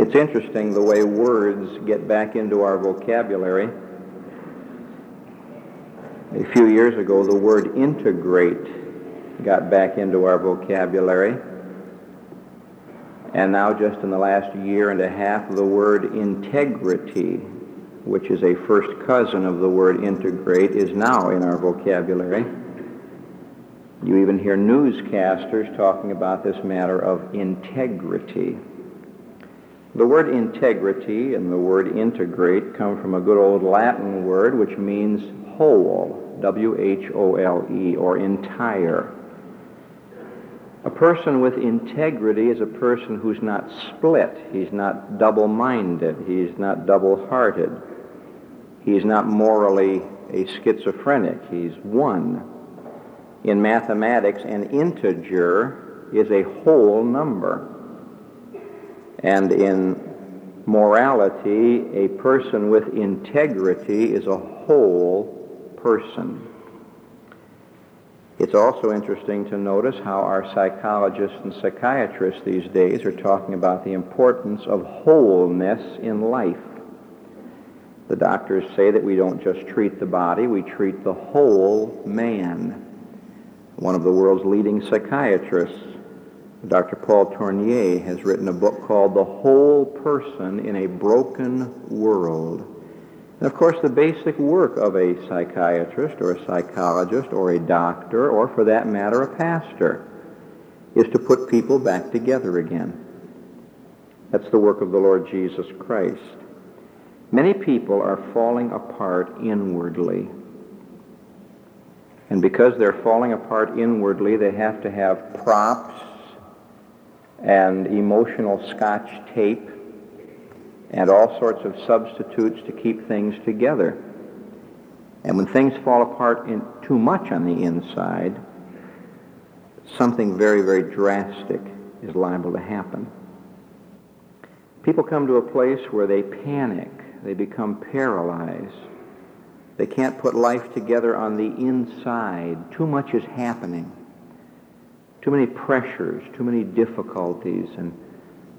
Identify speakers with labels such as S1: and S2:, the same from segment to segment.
S1: It's interesting the way words get back into our vocabulary. A few years ago, the word integrate got back into our vocabulary. And now, just in the last year and a half, the word integrity, which is a first cousin of the word integrate, is now in our vocabulary. You even hear newscasters talking about this matter of integrity. The word integrity and the word integrate come from a good old Latin word which means whole, W-H-O-L-E, or entire. A person with integrity is a person who's not split. He's not double-minded. He's not double-hearted. He's not morally a schizophrenic. He's one. In mathematics, an integer is a whole number. And in morality, a person with integrity is a whole person. It's also interesting to notice how our psychologists and psychiatrists these days are talking about the importance of wholeness in life. The doctors say that we don't just treat the body, we treat the whole man. One of the world's leading psychiatrists, Dr. Paul Tournier, has written a book called The Whole Person in a Broken World. And of course, the basic work of a psychiatrist or a psychologist or a doctor, or for that matter, a pastor, is to put people back together again. That's the work of the Lord Jesus Christ. Many people are falling apart inwardly. And because they're falling apart inwardly, they have to have props and emotional scotch tape and all sorts of substitutes to keep things together. And when things fall apart in, too much on the inside, something very, very drastic is liable to happen. People come to a place where they panic. They become paralyzed. They can't put life together on the inside. Too much is happening. Too many pressures, too many difficulties, and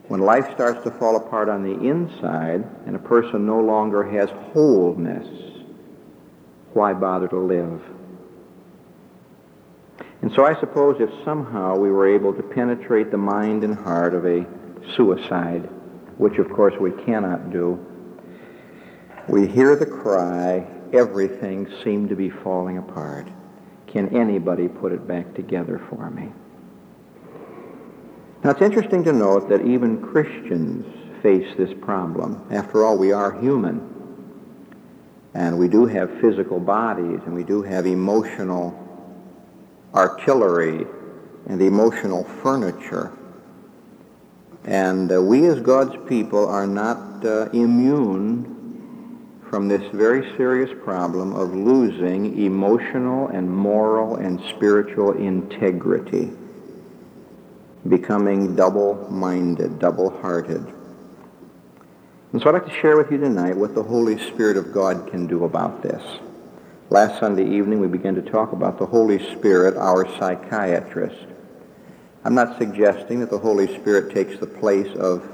S1: when life starts to fall apart on the inside and a person no longer has wholeness, why bother to live? And so I suppose if somehow we were able to penetrate the mind and heart of a suicide, which of course we cannot do, we hear the cry, everything seemed to be falling apart. Can anybody put it back together for me? Now, it's interesting to note that even Christians face this problem. After all, we are human. And we do have physical bodies, and we do have emotional artillery and emotional furniture. And uh, we as God's people are not uh, immune from this very serious problem of losing emotional and moral and spiritual integrity becoming double-minded, double-hearted. And so I'd like to share with you tonight what the Holy Spirit of God can do about this. Last Sunday evening we began to talk about the Holy Spirit, our psychiatrist. I'm not suggesting that the Holy Spirit takes the place of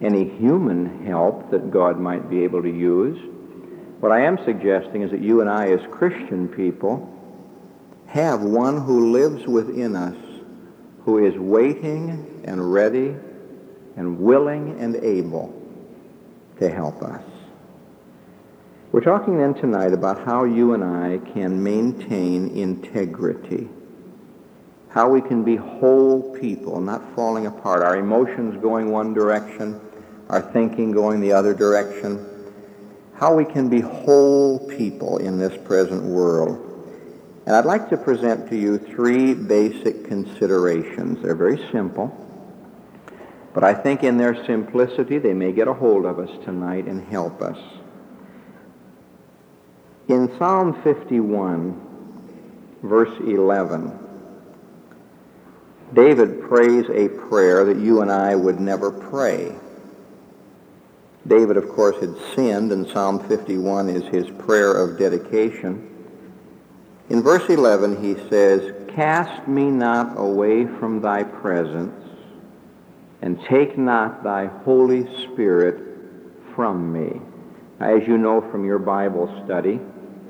S1: any human help that God might be able to use. What I am suggesting is that you and I as Christian people have one who lives within us who is waiting and ready and willing and able to help us. We're talking then tonight about how you and I can maintain integrity, how we can be whole people, not falling apart, our emotions going one direction, our thinking going the other direction, how we can be whole people in this present world. And I'd like to present to you three basic considerations. They're very simple, but I think in their simplicity they may get a hold of us tonight and help us. In Psalm 51, verse 11, David prays a prayer that you and I would never pray. David, of course, had sinned, and Psalm 51 is his prayer of dedication. In verse 11, he says, Cast me not away from thy presence, and take not thy Holy Spirit from me. As you know from your Bible study,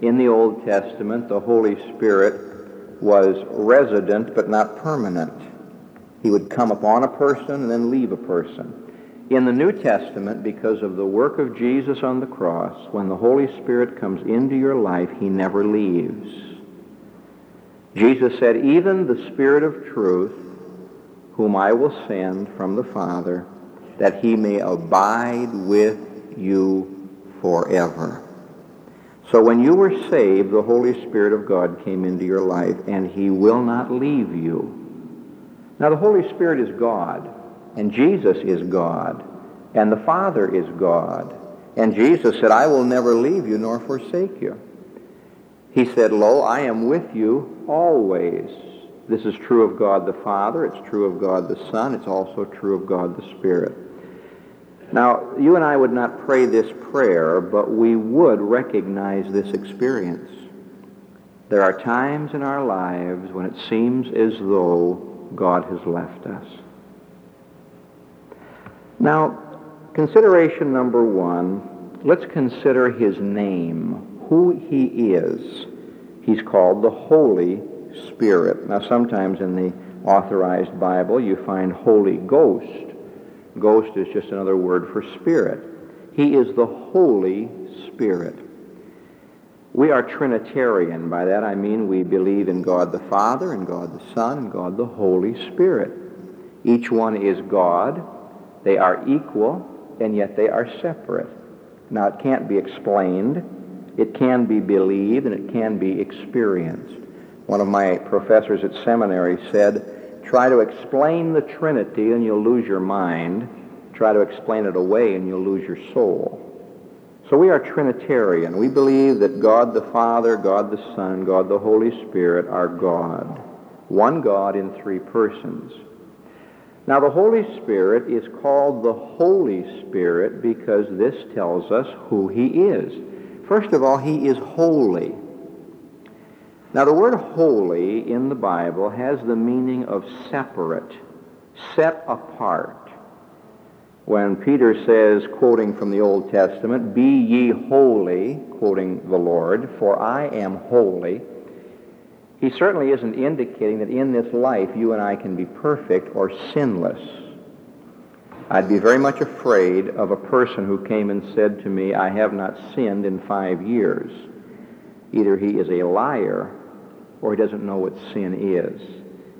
S1: in the Old Testament, the Holy Spirit was resident but not permanent. He would come upon a person and then leave a person. In the New Testament, because of the work of Jesus on the cross, when the Holy Spirit comes into your life, he never leaves. Jesus said, Even the Spirit of truth, whom I will send from the Father, that he may abide with you forever. So when you were saved, the Holy Spirit of God came into your life, and he will not leave you. Now, the Holy Spirit is God, and Jesus is God, and the Father is God. And Jesus said, I will never leave you nor forsake you. He said, Lo, I am with you always. This is true of God the Father. It's true of God the Son. It's also true of God the Spirit. Now, you and I would not pray this prayer, but we would recognize this experience. There are times in our lives when it seems as though God has left us. Now, consideration number one, let's consider his name, who he is. He's called the Holy Spirit. Now, sometimes in the authorized Bible, you find Holy Ghost. Ghost is just another word for spirit. He is the Holy Spirit. We are Trinitarian. By that I mean we believe in God the Father, and God the Son, and God the Holy Spirit. Each one is God. They are equal, and yet they are separate. Now, it can't be explained. It can be believed, and it can be experienced. One of my professors at seminary said, try to explain the Trinity and you'll lose your mind. Try to explain it away and you'll lose your soul. So we are Trinitarian. We believe that God the Father, God the Son, God the Holy Spirit are God. One God in three persons. Now the Holy Spirit is called the Holy Spirit because this tells us who he is. First of all, he is holy. Now, the word holy in the Bible has the meaning of separate, set apart. When Peter says, quoting from the Old Testament, Be ye holy, quoting the Lord, for I am holy, he certainly isn't indicating that in this life you and I can be perfect or sinless. I'd be very much afraid of a person who came and said to me, I have not sinned in five years. Either he is a liar or he doesn't know what sin is.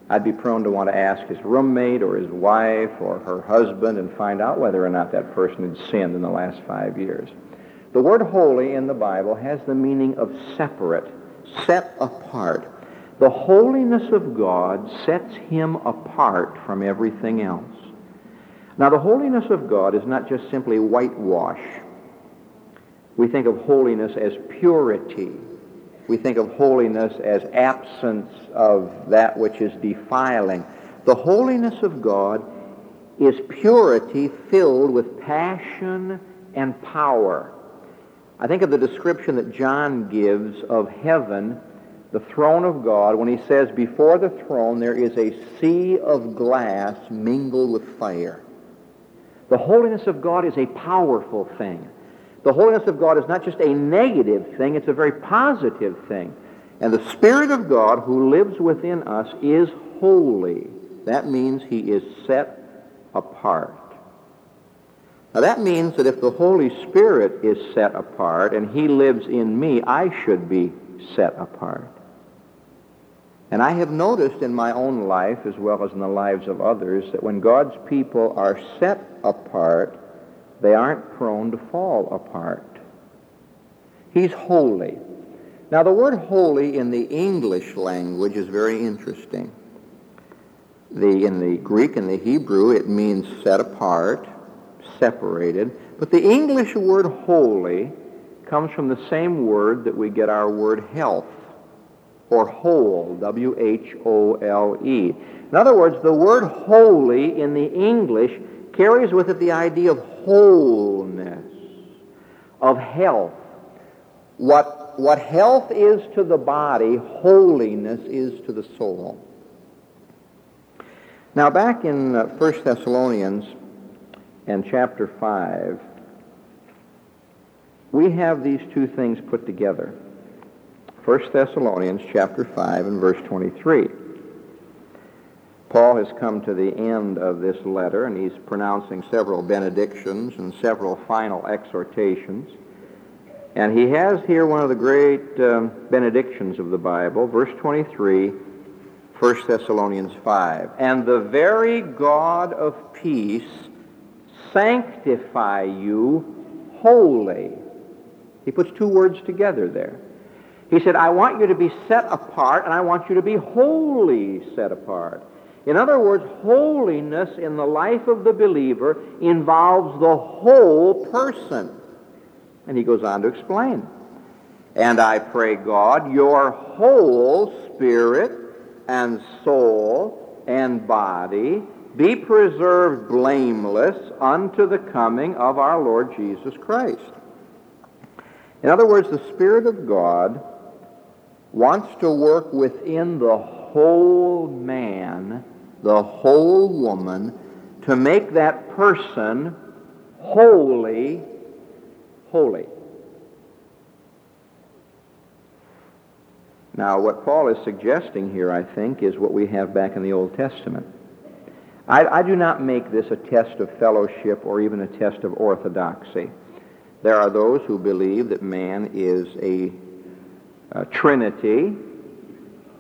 S1: I'd be prone to want to ask his roommate or his wife or her husband and find out whether or not that person had sinned in the last five years. The word holy in the Bible has the meaning of separate, set apart. The holiness of God sets him apart from everything else. Now, the holiness of God is not just simply whitewash. We think of holiness as purity we think of holiness as absence of that which is defiling. The holiness of God is purity filled with passion and power. I think of the description that John gives of heaven, the throne of God, when he says, Before the throne there is a sea of glass mingled with fire. The holiness of God is a powerful thing. The holiness of God is not just a negative thing, it's a very positive thing. And the Spirit of God who lives within us is holy. That means he is set apart. Now that means that if the Holy Spirit is set apart and he lives in me, I should be set apart. And I have noticed in my own life, as well as in the lives of others, that when God's people are set apart, they aren't prone to fall apart. He's holy. Now, the word holy in the English language is very interesting. The, in the Greek and the Hebrew, it means set apart, separated. But the English word holy comes from the same word that we get our word health, or whole, W-H-O-L-E. In other words, the word holy in the English carries with it the idea of wholeness, of health. What, what health is to the body, holiness is to the soul. Now, back in uh, 1 Thessalonians and chapter 5, we have these two things put together. 1 Thessalonians chapter 5 and verse 23. Paul has come to the end of this letter, and he's pronouncing several benedictions and several final exhortations. And he has here one of the great um, benedictions of the Bible, verse 23, 1 Thessalonians 5. And the very God of peace sanctify you wholly. He puts two words together there. He said, I want you to be set apart, and I want you to be wholly set apart. In other words, holiness in the life of the believer involves the whole person. And he goes on to explain. And I pray God, your whole spirit and soul and body be preserved blameless unto the coming of our Lord Jesus Christ. In other words, the Spirit of God wants to work within the whole man the whole woman to make that person holy, holy. Now, what Paul is suggesting here, I think, is what we have back in the Old Testament. I, I, do not make this a test of fellowship or even a test of orthodoxy. There are those who believe that man is a, a trinity.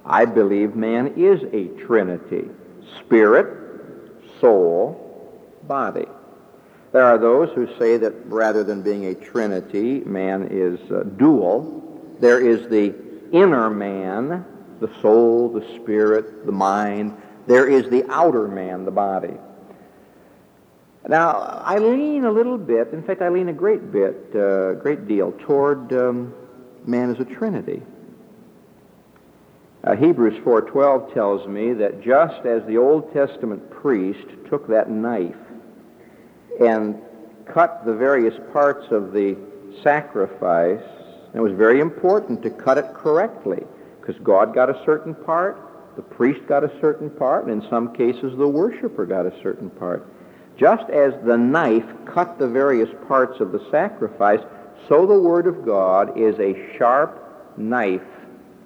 S1: I believe man is a trinity spirit, soul, body. There are those who say that rather than being a trinity, man is uh, dual. There is the inner man, the soul, the spirit, the mind. There is the outer man, the body. Now, I lean a little bit, in fact, I lean a great bit, uh, great deal, toward um, man is a trinity. Uh, Hebrews 4:12 tells me that just as the Old Testament priest took that knife and cut the various parts of the sacrifice, it was very important to cut it correctly because God got a certain part, the priest got a certain part, and in some cases the worshiper got a certain part. Just as the knife cut the various parts of the sacrifice, so the Word of God is a sharp knife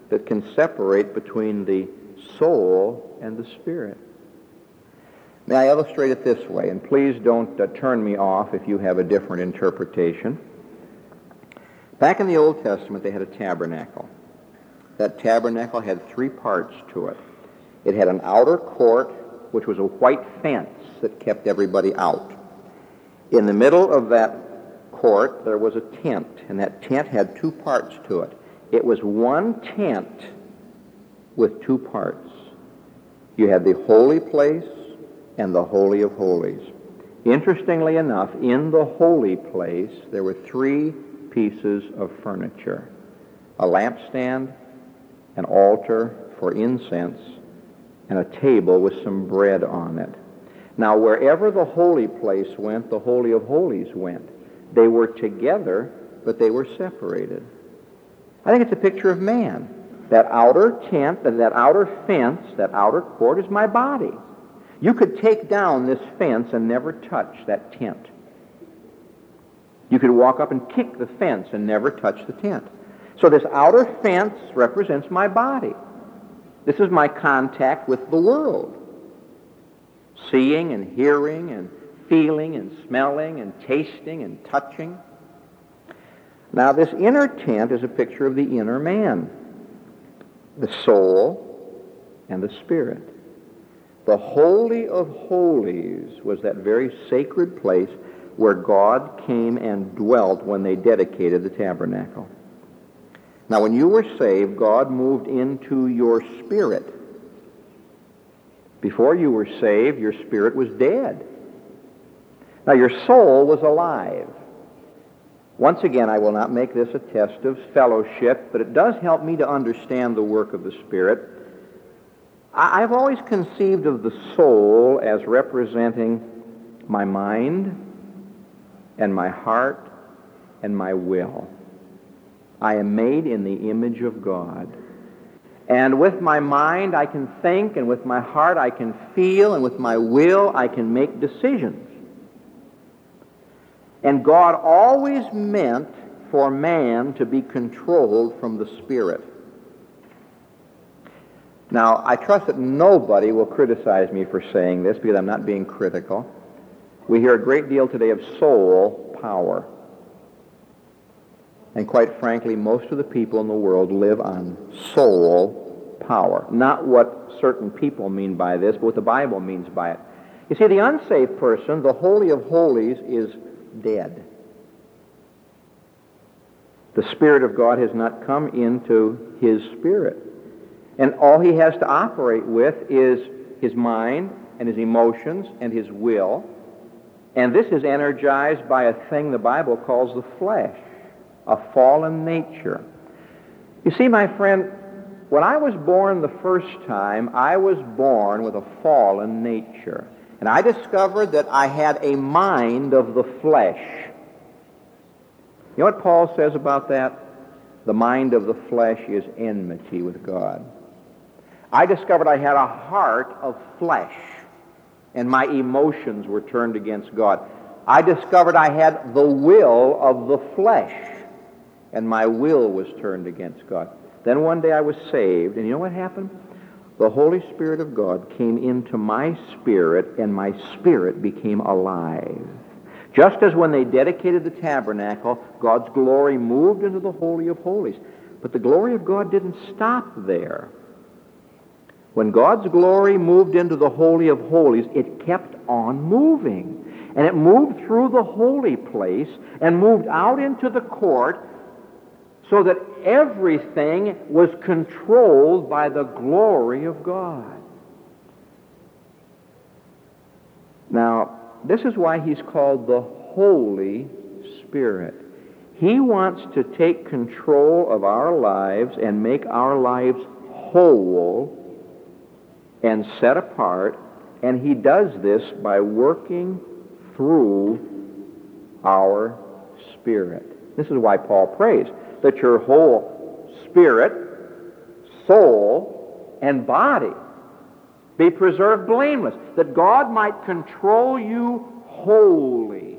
S1: that can separate between the soul and the spirit. May I illustrate it this way, and please don't uh, turn me off if you have a different interpretation. Back in the Old Testament, they had a tabernacle. That tabernacle had three parts to it. It had an outer court, which was a white fence that kept everybody out. In the middle of that court, there was a tent, and that tent had two parts to it. It was one tent with two parts. You had the holy place and the holy of holies. Interestingly enough, in the holy place, there were three pieces of furniture. A lampstand, an altar for incense, and a table with some bread on it. Now, wherever the holy place went, the Holy of Holies went. They were together, but they were separated. I think it's a picture of man. That outer tent, and that outer fence, that outer court is my body. You could take down this fence and never touch that tent. You could walk up and kick the fence and never touch the tent. So this outer fence represents my body. This is my contact with the world. Seeing and hearing and feeling and smelling and tasting and touching. Now, this inner tent is a picture of the inner man, the soul and the spirit. The Holy of Holies was that very sacred place where God came and dwelt when they dedicated the tabernacle. Now, when you were saved, God moved into your spirit. Before you were saved, your spirit was dead. Now, your soul was alive. Once again, I will not make this a test of fellowship, but it does help me to understand the work of the Spirit. I've always conceived of the soul as representing my mind and my heart and my will. I am made in the image of God. And with my mind I can think, and with my heart I can feel, and with my will I can make decisions. And God always meant for man to be controlled from the Spirit. Now, I trust that nobody will criticize me for saying this because I'm not being critical. We hear a great deal today of soul power. And quite frankly, most of the people in the world live on soul power. Not what certain people mean by this, but what the Bible means by it. You see, the unsaved person, the Holy of Holies, is dead. The Spirit of God has not come into his spirit. And all he has to operate with is his mind and his emotions and his will. And this is energized by a thing the Bible calls the flesh a fallen nature. You see, my friend, when I was born the first time, I was born with a fallen nature. And I discovered that I had a mind of the flesh. You know what Paul says about that? The mind of the flesh is enmity with God. I discovered I had a heart of flesh, and my emotions were turned against God. I discovered I had the will of the flesh and my will was turned against God. Then one day I was saved, and you know what happened? The Holy Spirit of God came into my spirit, and my spirit became alive. Just as when they dedicated the tabernacle, God's glory moved into the Holy of Holies. But the glory of God didn't stop there. When God's glory moved into the Holy of Holies, it kept on moving. And it moved through the holy place and moved out into the court so that everything was controlled by the glory of God. Now, this is why he's called the Holy Spirit. He wants to take control of our lives and make our lives whole and set apart, and he does this by working through our spirit. This is why Paul prays that your whole spirit, soul, and body be preserved blameless, that God might control you wholly.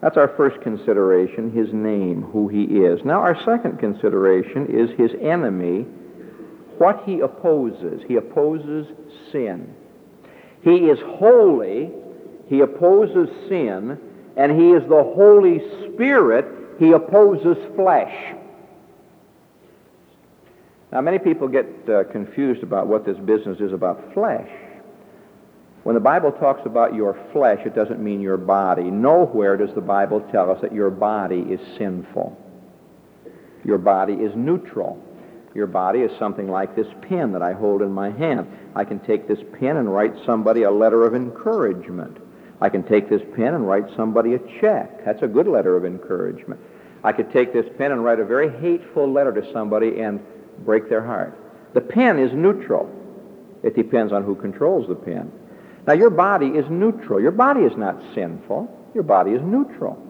S1: That's our first consideration, his name, who he is. Now, our second consideration is his enemy, what he opposes. He opposes sin. He is holy, he opposes sin, and he is the Holy Spirit he opposes flesh. Now, many people get uh, confused about what this business is about flesh. When the Bible talks about your flesh, it doesn't mean your body. Nowhere does the Bible tell us that your body is sinful. Your body is neutral. Your body is something like this pen that I hold in my hand. I can take this pen and write somebody a letter of encouragement. I can take this pen and write somebody a check. That's a good letter of encouragement. I could take this pen and write a very hateful letter to somebody and break their heart. The pen is neutral. It depends on who controls the pen. Now, your body is neutral. Your body is not sinful. Your body is neutral.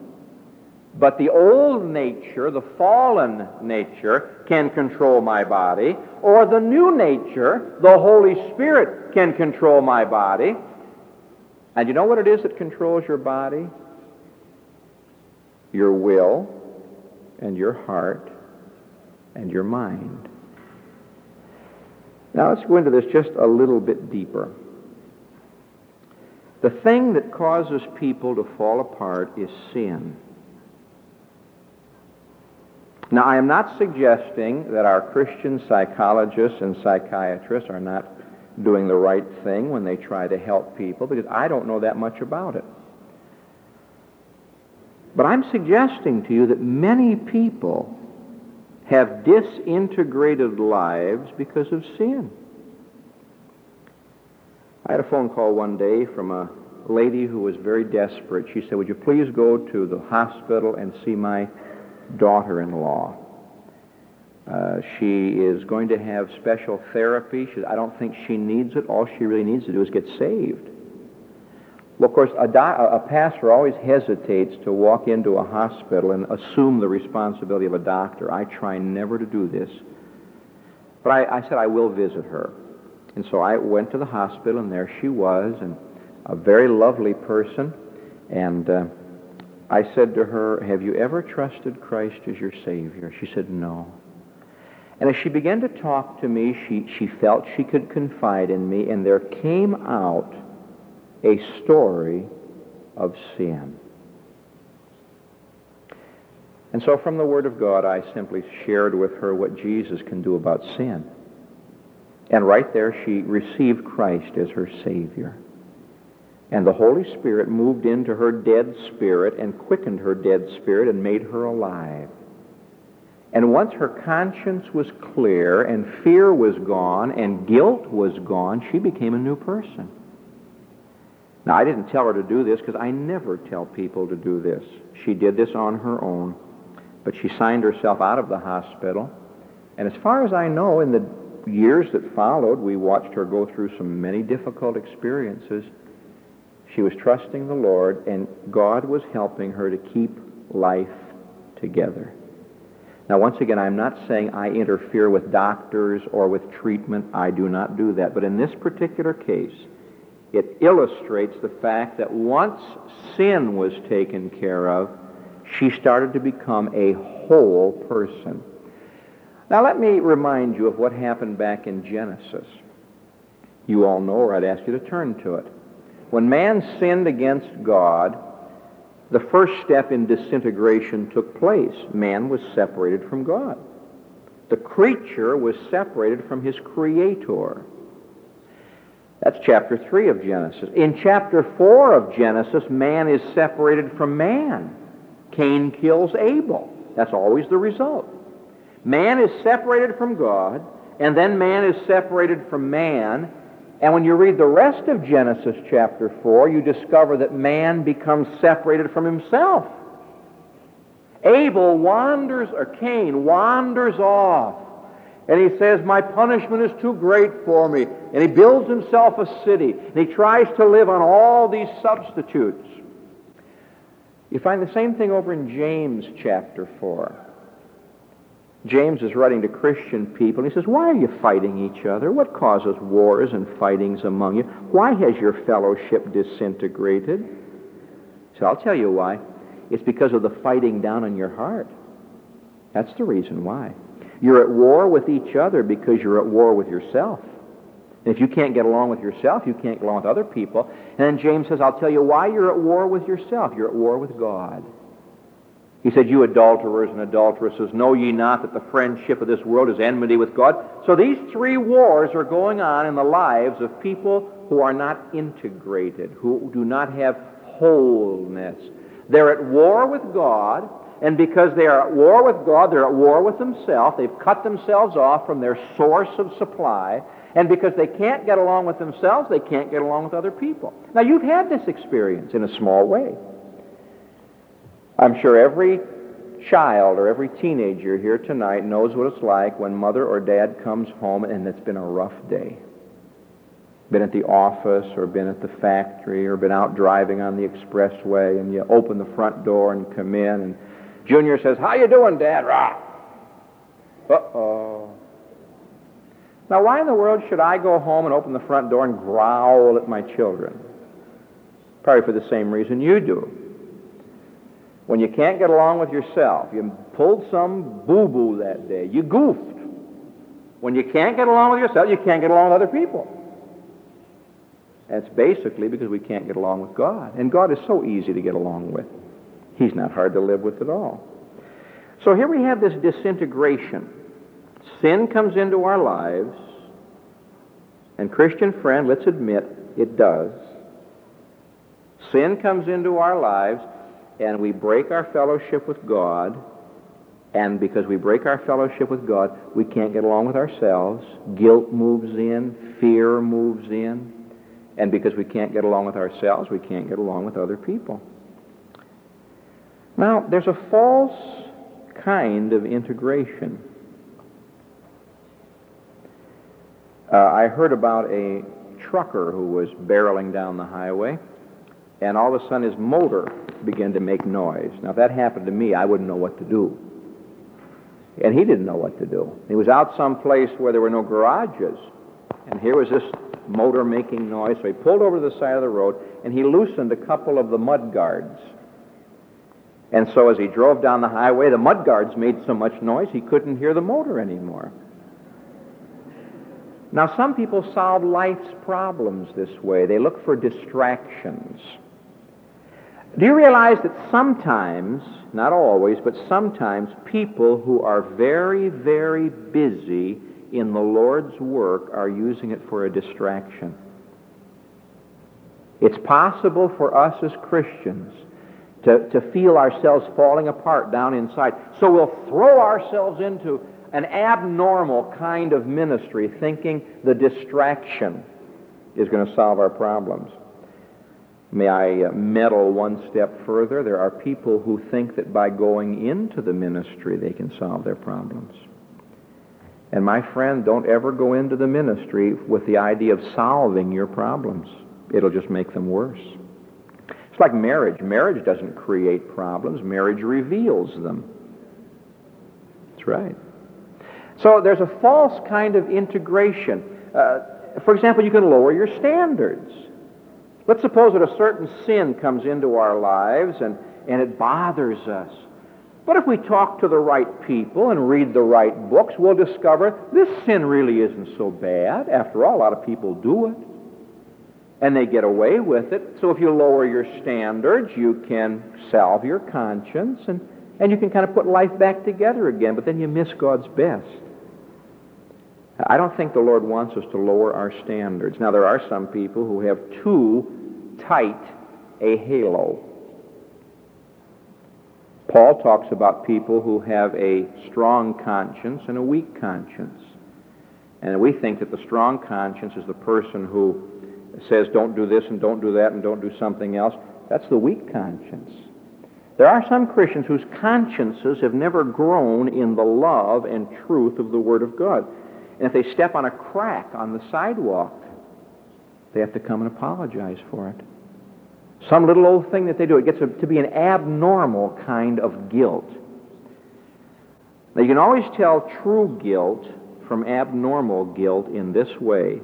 S1: But the old nature, the fallen nature, can control my body, or the new nature, the Holy Spirit, can control my body. And you know what it is that controls your body? Your will and your heart and your mind. Now let's go into this just a little bit deeper. The thing that causes people to fall apart is sin. Now, I am not suggesting that our Christian psychologists and psychiatrists are not doing the right thing when they try to help people because I don't know that much about it. But I'm suggesting to you that many people have disintegrated lives because of sin. I had a phone call one day from a lady who was very desperate. She said, Would you please go to the hospital and see my daughter in law? Uh, she is going to have special therapy. She, I don't think she needs it. All she really needs to do is get saved. Well, of course, a, a pastor always hesitates to walk into a hospital and assume the responsibility of a doctor. I try never to do this. But I, I said I will visit her. And so I went to the hospital, and there she was, and a very lovely person. And uh, I said to her, Have you ever trusted Christ as your Savior? She said, No. And as she began to talk to me, she, she felt she could confide in me, and there came out a story of sin. And so from the Word of God, I simply shared with her what Jesus can do about sin. And right there, she received Christ as her Savior. And the Holy Spirit moved into her dead spirit and quickened her dead spirit and made her alive. And once her conscience was clear and fear was gone and guilt was gone, she became a new person. Now, I didn't tell her to do this because I never tell people to do this. She did this on her own, but she signed herself out of the hospital. And as far as I know, in the years that followed, we watched her go through some many difficult experiences. She was trusting the Lord, and God was helping her to keep life together. Now, once again, I'm not saying I interfere with doctors or with treatment. I do not do that. But in this particular case, it illustrates the fact that once sin was taken care of, she started to become a whole person. Now, let me remind you of what happened back in Genesis. You all know, or I'd ask you to turn to it. When man sinned against God, the first step in disintegration took place. Man was separated from God. The creature was separated from his creator. That's chapter 3 of Genesis. In chapter 4 of Genesis, man is separated from man. Cain kills Abel. That's always the result. Man is separated from God, and then man is separated from man, and when you read the rest of Genesis chapter 4, you discover that man becomes separated from himself. Abel wanders, or Cain wanders off, and he says, My punishment is too great for me. And he builds himself a city, and he tries to live on all these substitutes. You find the same thing over in James chapter 4. James is writing to Christian people. And he says, Why are you fighting each other? What causes wars and fightings among you? Why has your fellowship disintegrated? So I'll tell you why. It's because of the fighting down in your heart. That's the reason why. You're at war with each other because you're at war with yourself. And if you can't get along with yourself, you can't get along with other people. And James says, I'll tell you why you're at war with yourself. You're at war with God. He said, You adulterers and adulteresses, know ye not that the friendship of this world is enmity with God? So these three wars are going on in the lives of people who are not integrated, who do not have wholeness. They're at war with God, and because they are at war with God, they're at war with themselves. They've cut themselves off from their source of supply. And because they can't get along with themselves, they can't get along with other people. Now, you've had this experience in a small way. I'm sure every child or every teenager here tonight knows what it's like when mother or dad comes home and it's been a rough day. Been at the office or been at the factory or been out driving on the expressway and you open the front door and come in and Junior says, How you doing, Dad? Rah! Uh-oh. Now, why in the world should I go home and open the front door and growl at my children? Probably for the same reason you do. When you can't get along with yourself, you pulled some boo boo that day, you goofed. When you can't get along with yourself, you can't get along with other people. That's basically because we can't get along with God. And God is so easy to get along with. He's not hard to live with at all. So here we have this disintegration. Sin comes into our lives, and Christian friend, let's admit it does. Sin comes into our lives, and we break our fellowship with God, and because we break our fellowship with God, we can't get along with ourselves. Guilt moves in, fear moves in, and because we can't get along with ourselves, we can't get along with other people. Now, there's a false kind of integration. Uh, I heard about a trucker who was barreling down the highway, and all of a sudden his motor began to make noise. Now, if that happened to me, I wouldn't know what to do. And he didn't know what to do. He was out someplace where there were no garages. And here was this motor making noise. So he pulled over to the side of the road and he loosened a couple of the mud guards. And so as he drove down the highway, the mud guards made so much noise he couldn't hear the motor anymore. Now, some people solve life's problems this way. They look for distractions. Do you realize that sometimes, not always, but sometimes people who are very, very busy in the Lord's work are using it for a distraction? It's possible for us as Christians to, to feel ourselves falling apart down inside. So we'll throw ourselves into an abnormal kind of ministry thinking the distraction is going to solve our problems. May I uh, meddle one step further? There are people who think that by going into the ministry they can solve their problems. And my friend, don't ever go into the ministry with the idea of solving your problems. It'll just make them worse. It's like marriage. Marriage doesn't create problems. Marriage reveals them. That's right. So there's a false kind of integration. Uh, for example, you can lower your standards. Let's suppose that a certain sin comes into our lives and, and it bothers us. But if we talk to the right people and read the right books, we'll discover this sin really isn't so bad. After all, a lot of people do it. And they get away with it. So if you lower your standards, you can salve your conscience and, and you can kind of put life back together again, but then you miss God's best. I don't think the Lord wants us to lower our standards. Now, there are some people who have too tight a halo. Paul talks about people who have a strong conscience and a weak conscience. And we think that the strong conscience is the person who says, don't do this and don't do that and don't do something else. That's the weak conscience. There are some Christians whose consciences have never grown in the love and truth of the Word of God. And if they step on a crack on the sidewalk, they have to come and apologize for it. Some little old thing that they do, it gets to be an abnormal kind of guilt. Now, you can always tell true guilt from abnormal guilt in this way.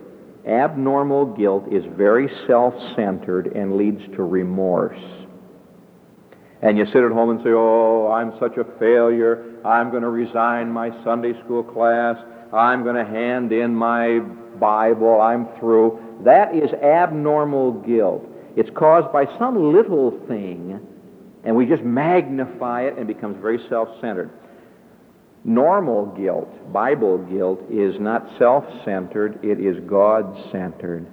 S1: Abnormal guilt is very self centered and leads to remorse. And you sit at home and say, Oh, I'm such a failure. I'm going to resign my Sunday school class. I'm going to hand in my Bible, I'm through. That is abnormal guilt. It's caused by some little thing, and we just magnify it and it becomes very self centered. Normal guilt, Bible guilt, is not self centered, it is God centered.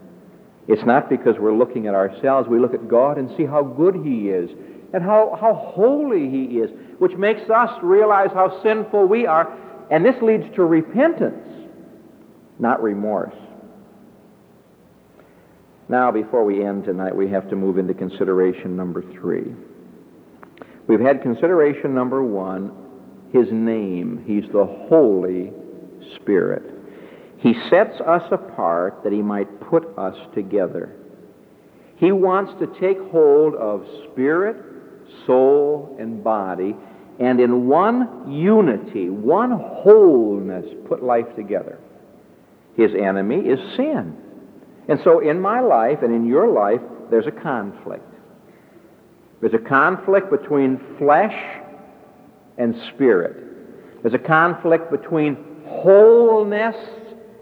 S1: It's not because we're looking at ourselves, we look at God and see how good He is and how, how holy He is, which makes us realize how sinful we are and this leads to repentance, not remorse. Now, before we end tonight, we have to move into consideration number three. We've had consideration number one, his name. He's the Holy Spirit. He sets us apart that he might put us together. He wants to take hold of spirit, soul, and body and in one unity, one wholeness, put life together. His enemy is sin. And so in my life and in your life, there's a conflict. There's a conflict between flesh and spirit. There's a conflict between wholeness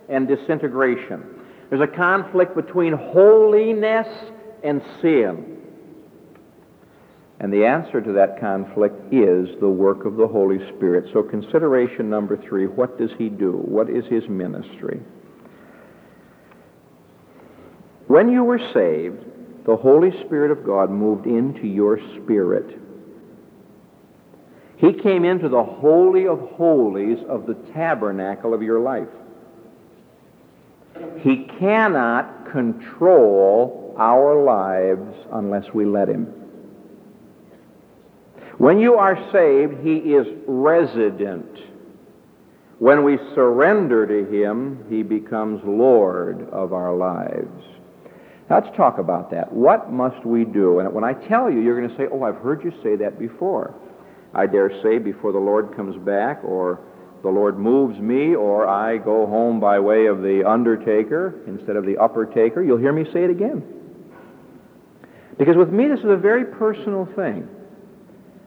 S1: and disintegration. There's a conflict between holiness and sin. And the answer to that conflict is the work of the Holy Spirit. So, consideration number three what does he do? What is his ministry? When you were saved, the Holy Spirit of God moved into your spirit. He came into the Holy of Holies of the tabernacle of your life. He cannot control our lives unless we let him. When you are saved, He is resident. When we surrender to Him, He becomes Lord of our lives. Let's talk about that. What must we do? And when I tell you, you're going to say, Oh, I've heard you say that before. I dare say before the Lord comes back or the Lord moves me or I go home by way of the undertaker instead of the upper taker, you'll hear me say it again. Because with me, this is a very personal thing.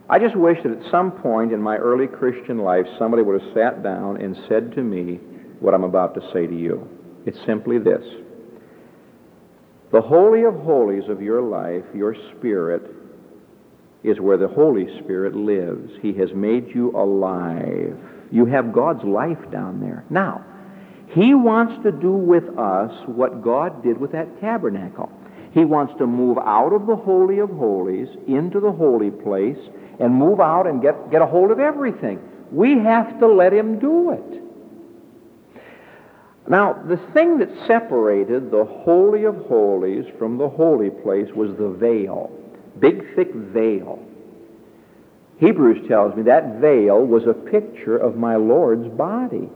S1: I just wish that at some point in my early Christian life, somebody would have sat down and said to me what I'm about to say to you. It's simply this. The Holy of Holies of your life, your spirit, is where the Holy Spirit lives. He has made you alive. You have God's life down there. Now, He wants to do with us what God did with that tabernacle. He wants to move out of the Holy of Holies into the holy place and move out and get, get a hold of everything. We have to let him do it. Now, the thing that separated the Holy of Holies from the holy place was the veil. Big, thick veil. Hebrews tells me that veil was a picture of my Lord's body.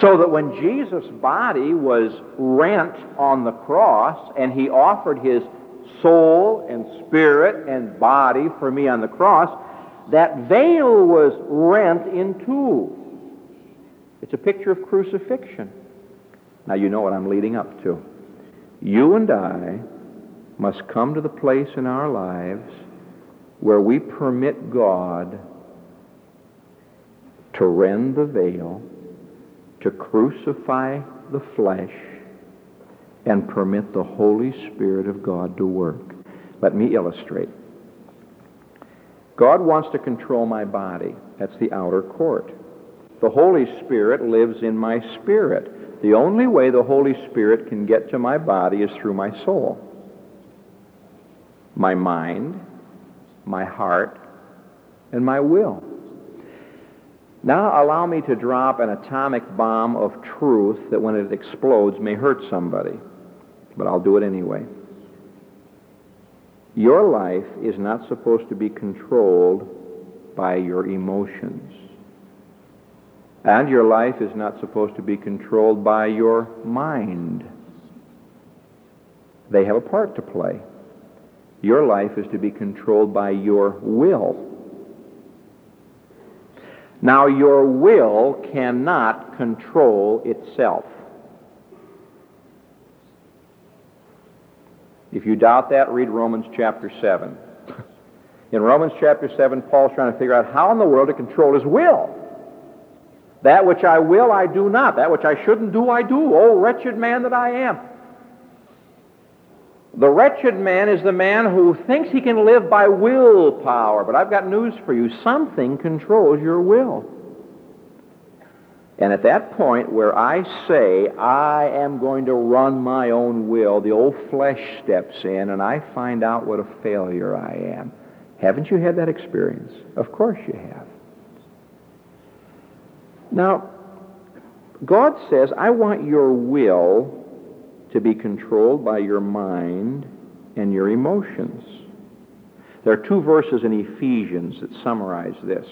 S1: So that when Jesus' body was rent on the cross and he offered his soul and spirit and body for me on the cross, that veil was rent in two. It's a picture of crucifixion. Now you know what I'm leading up to. You and I must come to the place in our lives where we permit God to rend the veil to crucify the flesh and permit the Holy Spirit of God to work. Let me illustrate. God wants to control my body. That's the outer court. The Holy Spirit lives in my spirit. The only way the Holy Spirit can get to my body is through my soul, my mind, my heart, and my will. Now allow me to drop an atomic bomb of truth that when it explodes may hurt somebody, but I'll do it anyway. Your life is not supposed to be controlled by your emotions. And your life is not supposed to be controlled by your mind. They have a part to play. Your life is to be controlled by your will. Now, your will cannot control itself. If you doubt that, read Romans chapter 7. In Romans chapter 7, Paul's trying to figure out how in the world to control his will. That which I will, I do not. That which I shouldn't do, I do. Oh, wretched man that I am. The wretched man is the man who thinks he can live by willpower. But I've got news for you. Something controls your will. And at that point where I say, I am going to run my own will, the old flesh steps in and I find out what a failure I am. Haven't you had that experience? Of course you have. Now, God says, I want your will to be controlled by your mind and your emotions. There are two verses in Ephesians that summarize this.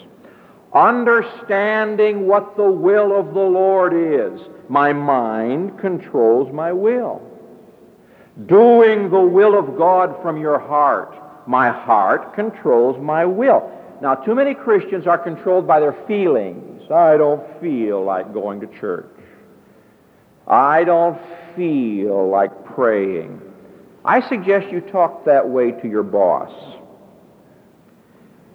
S1: Understanding what the will of the Lord is. My mind controls my will. Doing the will of God from your heart. My heart controls my will. Now, too many Christians are controlled by their feelings. I don't feel like going to church. I don't feel like praying. I suggest you talk that way to your boss.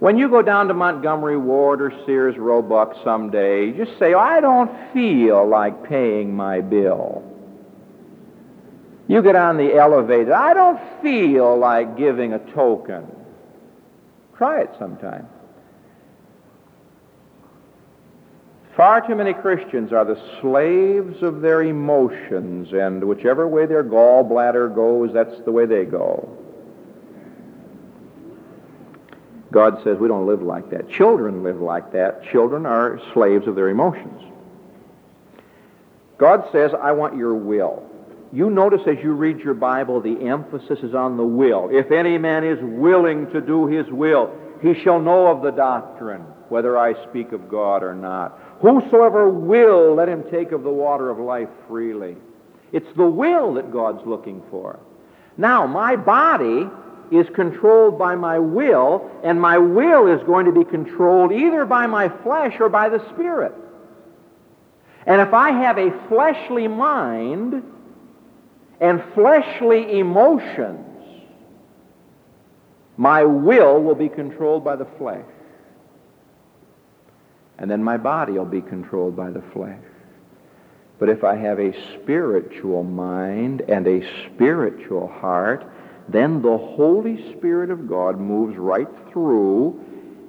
S1: When you go down to Montgomery Ward or Sears Roebuck someday, just say, I don't feel like paying my bill. You get on the elevator, I don't feel like giving a token. Try it sometime. Far too many Christians are the slaves of their emotions, and whichever way their gallbladder goes, that's the way they go. God says we don't live like that. Children live like that. Children are slaves of their emotions. God says, I want your will. You notice as you read your Bible, the emphasis is on the will. If any man is willing to do his will, he shall know of the doctrine, whether I speak of God or not. Whosoever will, let him take of the water of life freely. It's the will that God's looking for. Now, my body is controlled by my will, and my will is going to be controlled either by my flesh or by the Spirit. And if I have a fleshly mind and fleshly emotions, my will will be controlled by the flesh. And then my body will be controlled by the flesh. But if I have a spiritual mind and a spiritual heart, then the Holy Spirit of God moves right through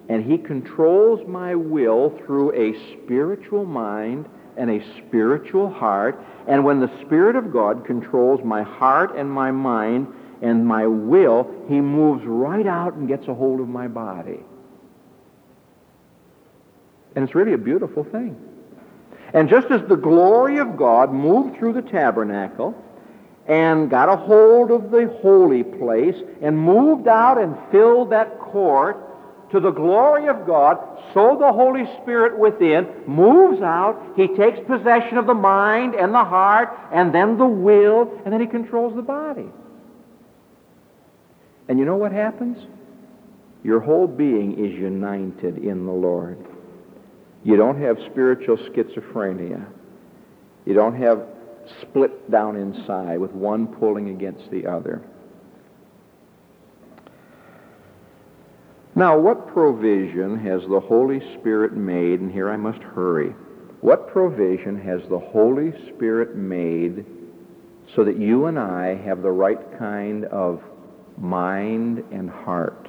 S1: and he controls my will through a spiritual mind and a spiritual heart. And when the Spirit of God controls my heart and my mind and my will, he moves right out and gets a hold of my body. And it's really a beautiful thing. And just as the glory of God moved through the tabernacle and got a hold of the holy place and moved out and filled that court to the glory of God, so the Holy Spirit within moves out. He takes possession of the mind and the heart and then the will, and then he controls the body. And you know what happens? Your whole being is united in the Lord. You don't have spiritual schizophrenia. You don't have split down inside with one pulling against the other. Now, what provision has the Holy Spirit made? And here I must hurry. What provision has the Holy Spirit made so that you and I have the right kind of mind and heart?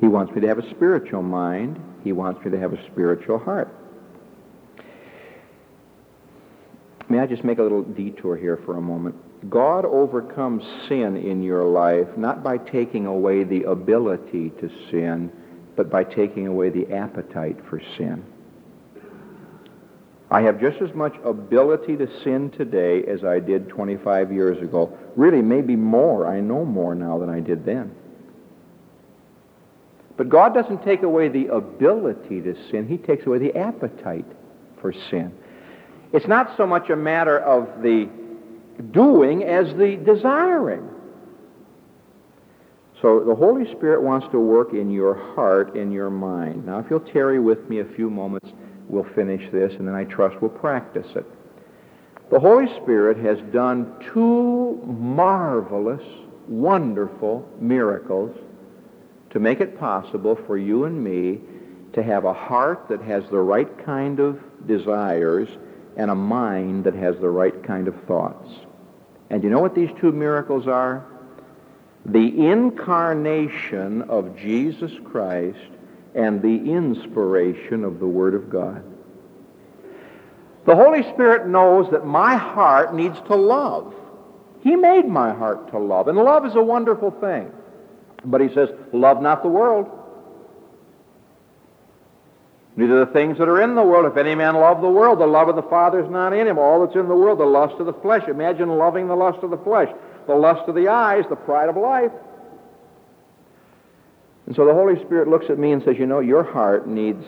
S1: He wants me to have a spiritual mind. He wants me to have a spiritual heart. May I just make a little detour here for a moment? God overcomes sin in your life not by taking away the ability to sin, but by taking away the appetite for sin. I have just as much ability to sin today as I did 25 years ago. Really, maybe more. I know more now than I did then. But God doesn't take away the ability to sin, He takes away the appetite for sin. It's not so much a matter of the doing as the desiring. So the Holy Spirit wants to work in your heart, in your mind. Now, if you'll tarry with me a few moments, we'll finish this, and then I trust we'll practice it. The Holy Spirit has done two marvelous, wonderful miracles to make it possible for you and me to have a heart that has the right kind of desires and a mind that has the right kind of thoughts. And you know what these two miracles are? The incarnation of Jesus Christ and the inspiration of the Word of God. The Holy Spirit knows that my heart needs to love. He made my heart to love, and love is a wonderful thing. But he says, love not the world. Neither the things that are in the world. If any man love the world, the love of the Father is not in him. All that's in the world, the lust of the flesh. Imagine loving the lust of the flesh, the lust of the eyes, the pride of life. And so the Holy Spirit looks at me and says, you know, your heart needs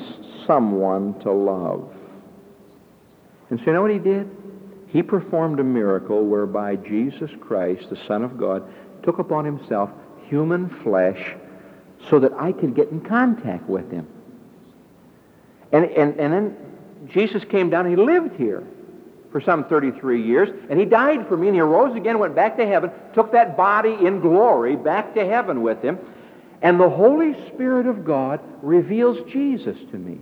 S1: someone to love. And so you know what he did? He performed a miracle whereby Jesus Christ, the Son of God, took upon himself human flesh so that I could get in contact with him. And, and, and then Jesus came down he lived here for some 33 years, and he died for me, and he arose again, went back to heaven, took that body in glory back to heaven with him, and the Holy Spirit of God reveals Jesus to me.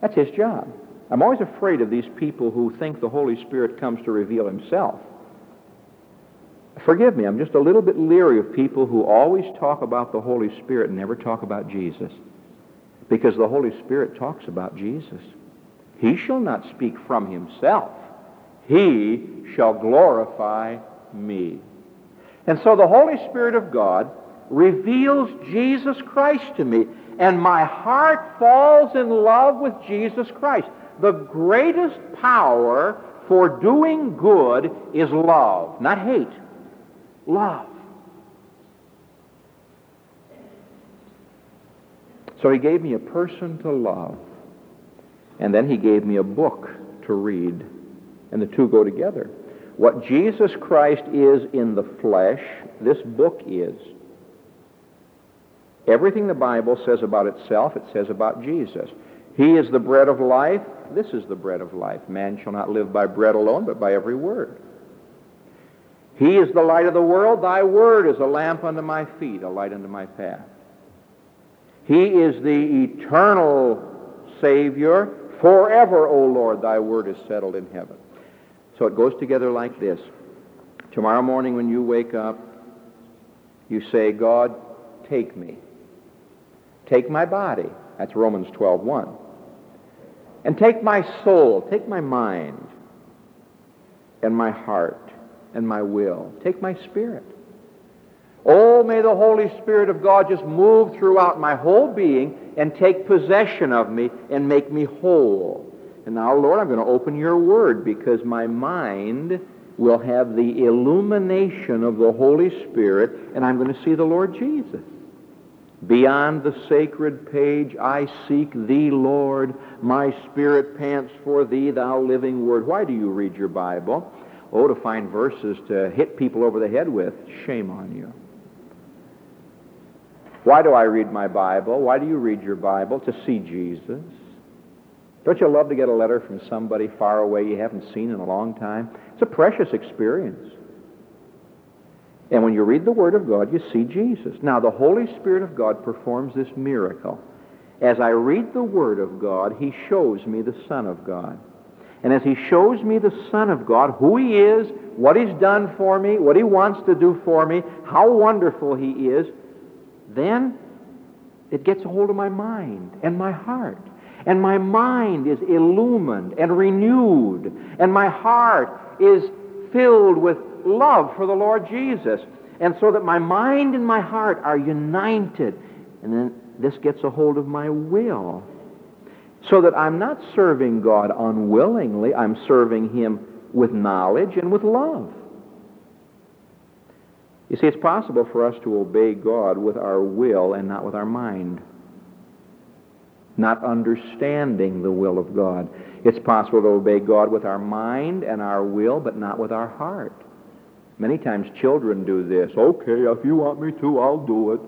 S1: That's his job. I'm always afraid of these people who think the Holy Spirit comes to reveal himself. Forgive me, I'm just a little bit leery of people who always talk about the Holy Spirit and never talk about Jesus. Because the Holy Spirit talks about Jesus. He shall not speak from himself. He shall glorify me. And so the Holy Spirit of God reveals Jesus Christ to me, and my heart falls in love with Jesus Christ. The greatest power for doing good is love, not hate love. So he gave me a person to love. And then he gave me a book to read. And the two go together. What Jesus Christ is in the flesh, this book is. Everything the Bible says about itself, it says about Jesus. He is the bread of life. This is the bread of life. Man shall not live by bread alone, but by every word. He is the light of the world. Thy word is a lamp unto my feet, a light unto my path. He is the eternal Savior. Forever, O Lord, thy word is settled in heaven. So it goes together like this. Tomorrow morning when you wake up, you say, God, take me. Take my body. That's Romans 12:1. And take my soul, take my mind, and my heart, and my will. Take my spirit. Oh, may the Holy Spirit of God just move throughout my whole being and take possession of me and make me whole. And now, Lord, I'm going to open your word because my mind will have the illumination of the Holy Spirit and I'm going to see the Lord Jesus. Beyond the sacred page, I seek thee, Lord. My spirit pants for thee, thou living word. Why do you read your Bible? Oh, to find verses to hit people over the head with. Shame on you. Why do I read my Bible? Why do you read your Bible? To see Jesus. Don't you love to get a letter from somebody far away you haven't seen in a long time? It's a precious experience. And when you read the Word of God, you see Jesus. Now, the Holy Spirit of God performs this miracle. As I read the Word of God, He shows me the Son of God. And as He shows me the Son of God, who He is, what He's done for me, what He wants to do for me, how wonderful He is, then it gets a hold of my mind and my heart. And my mind is illumined and renewed. And my heart is filled with love for the Lord Jesus. And so that my mind and my heart are united. And then this gets a hold of my will. So that I'm not serving God unwillingly, I'm serving Him with knowledge and with love. You see, it's possible for us to obey God with our will and not with our mind. Not understanding the will of God. It's possible to obey God with our mind and our will, but not with our heart. Many times children do this. Okay, if you want me to, I'll do it.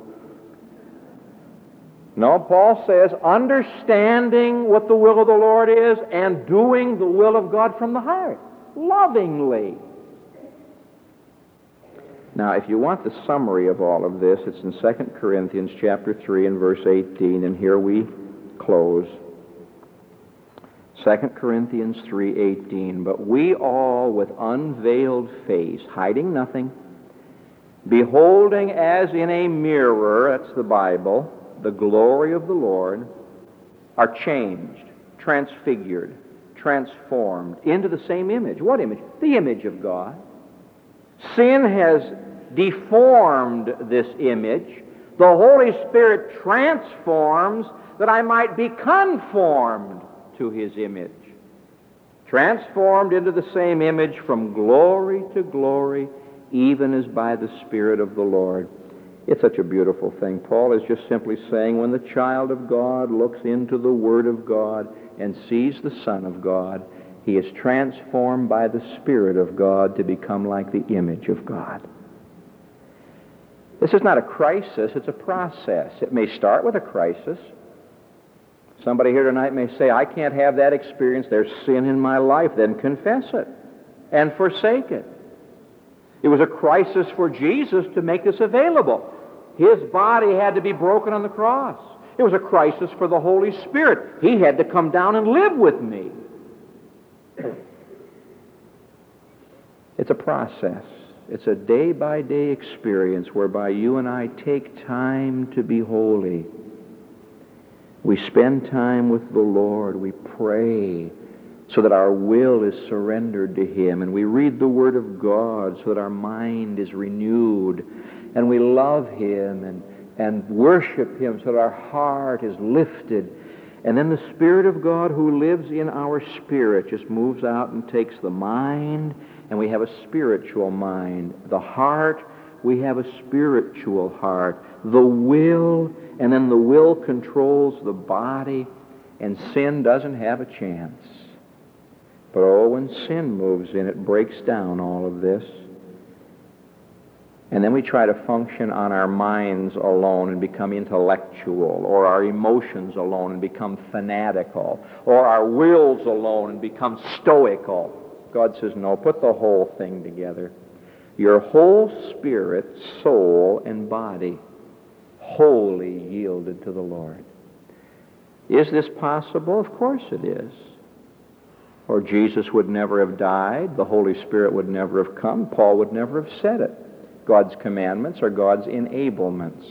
S1: No, Paul says, understanding what the will of the Lord is and doing the will of God from the heart, lovingly. Now, if you want the summary of all of this, it's in 2 Corinthians chapter 3 and verse 18, and here we close. 2 Corinthians 3:18 But we all with unveiled face hiding nothing beholding as in a mirror that's the Bible the glory of the Lord are changed transfigured transformed into the same image what image the image of God sin has deformed this image the Holy Spirit transforms that I might be conformed to his image. Transformed into the same image from glory to glory, even as by the Spirit of the Lord. It's such a beautiful thing. Paul is just simply saying when the child of God looks into the Word of God and sees the Son of God, he is transformed by the Spirit of God to become like the image of God. This is not a crisis, it's a process. It may start with a crisis, Somebody here tonight may say, I can't have that experience. There's sin in my life. Then confess it and forsake it. It was a crisis for Jesus to make this available. His body had to be broken on the cross. It was a crisis for the Holy Spirit. He had to come down and live with me. It's a process. It's a day by day experience whereby you and I take time to be holy we spend time with the Lord. We pray so that our will is surrendered to Him. And we read the Word of God so that our mind is renewed. And we love Him and, and worship Him so that our heart is lifted. And then the Spirit of God who lives in our spirit just moves out and takes the mind, and we have a spiritual mind. The heart, we have a spiritual heart. The will and then the will controls the body, and sin doesn't have a chance. But oh, when sin moves in, it breaks down all of this. And then we try to function on our minds alone and become intellectual, or our emotions alone and become fanatical, or our wills alone and become stoical. God says, no, put the whole thing together. Your whole spirit, soul, and body wholly yielded to the Lord. Is this possible? Of course it is. Or Jesus would never have died, the Holy Spirit would never have come, Paul would never have said it. God's commandments are God's enablements.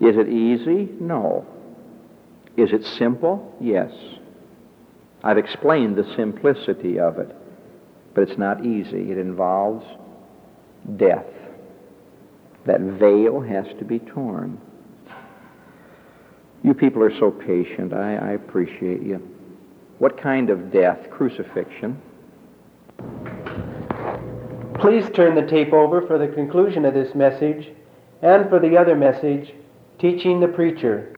S1: Is it easy? No. Is it simple? Yes. I've explained the simplicity of it, but it's not easy. It involves death. That veil has to be torn. You people are so patient. I, I appreciate you. What kind of death? Crucifixion.
S2: Please turn the tape over for the conclusion of this message and for the other message, Teaching the Preacher.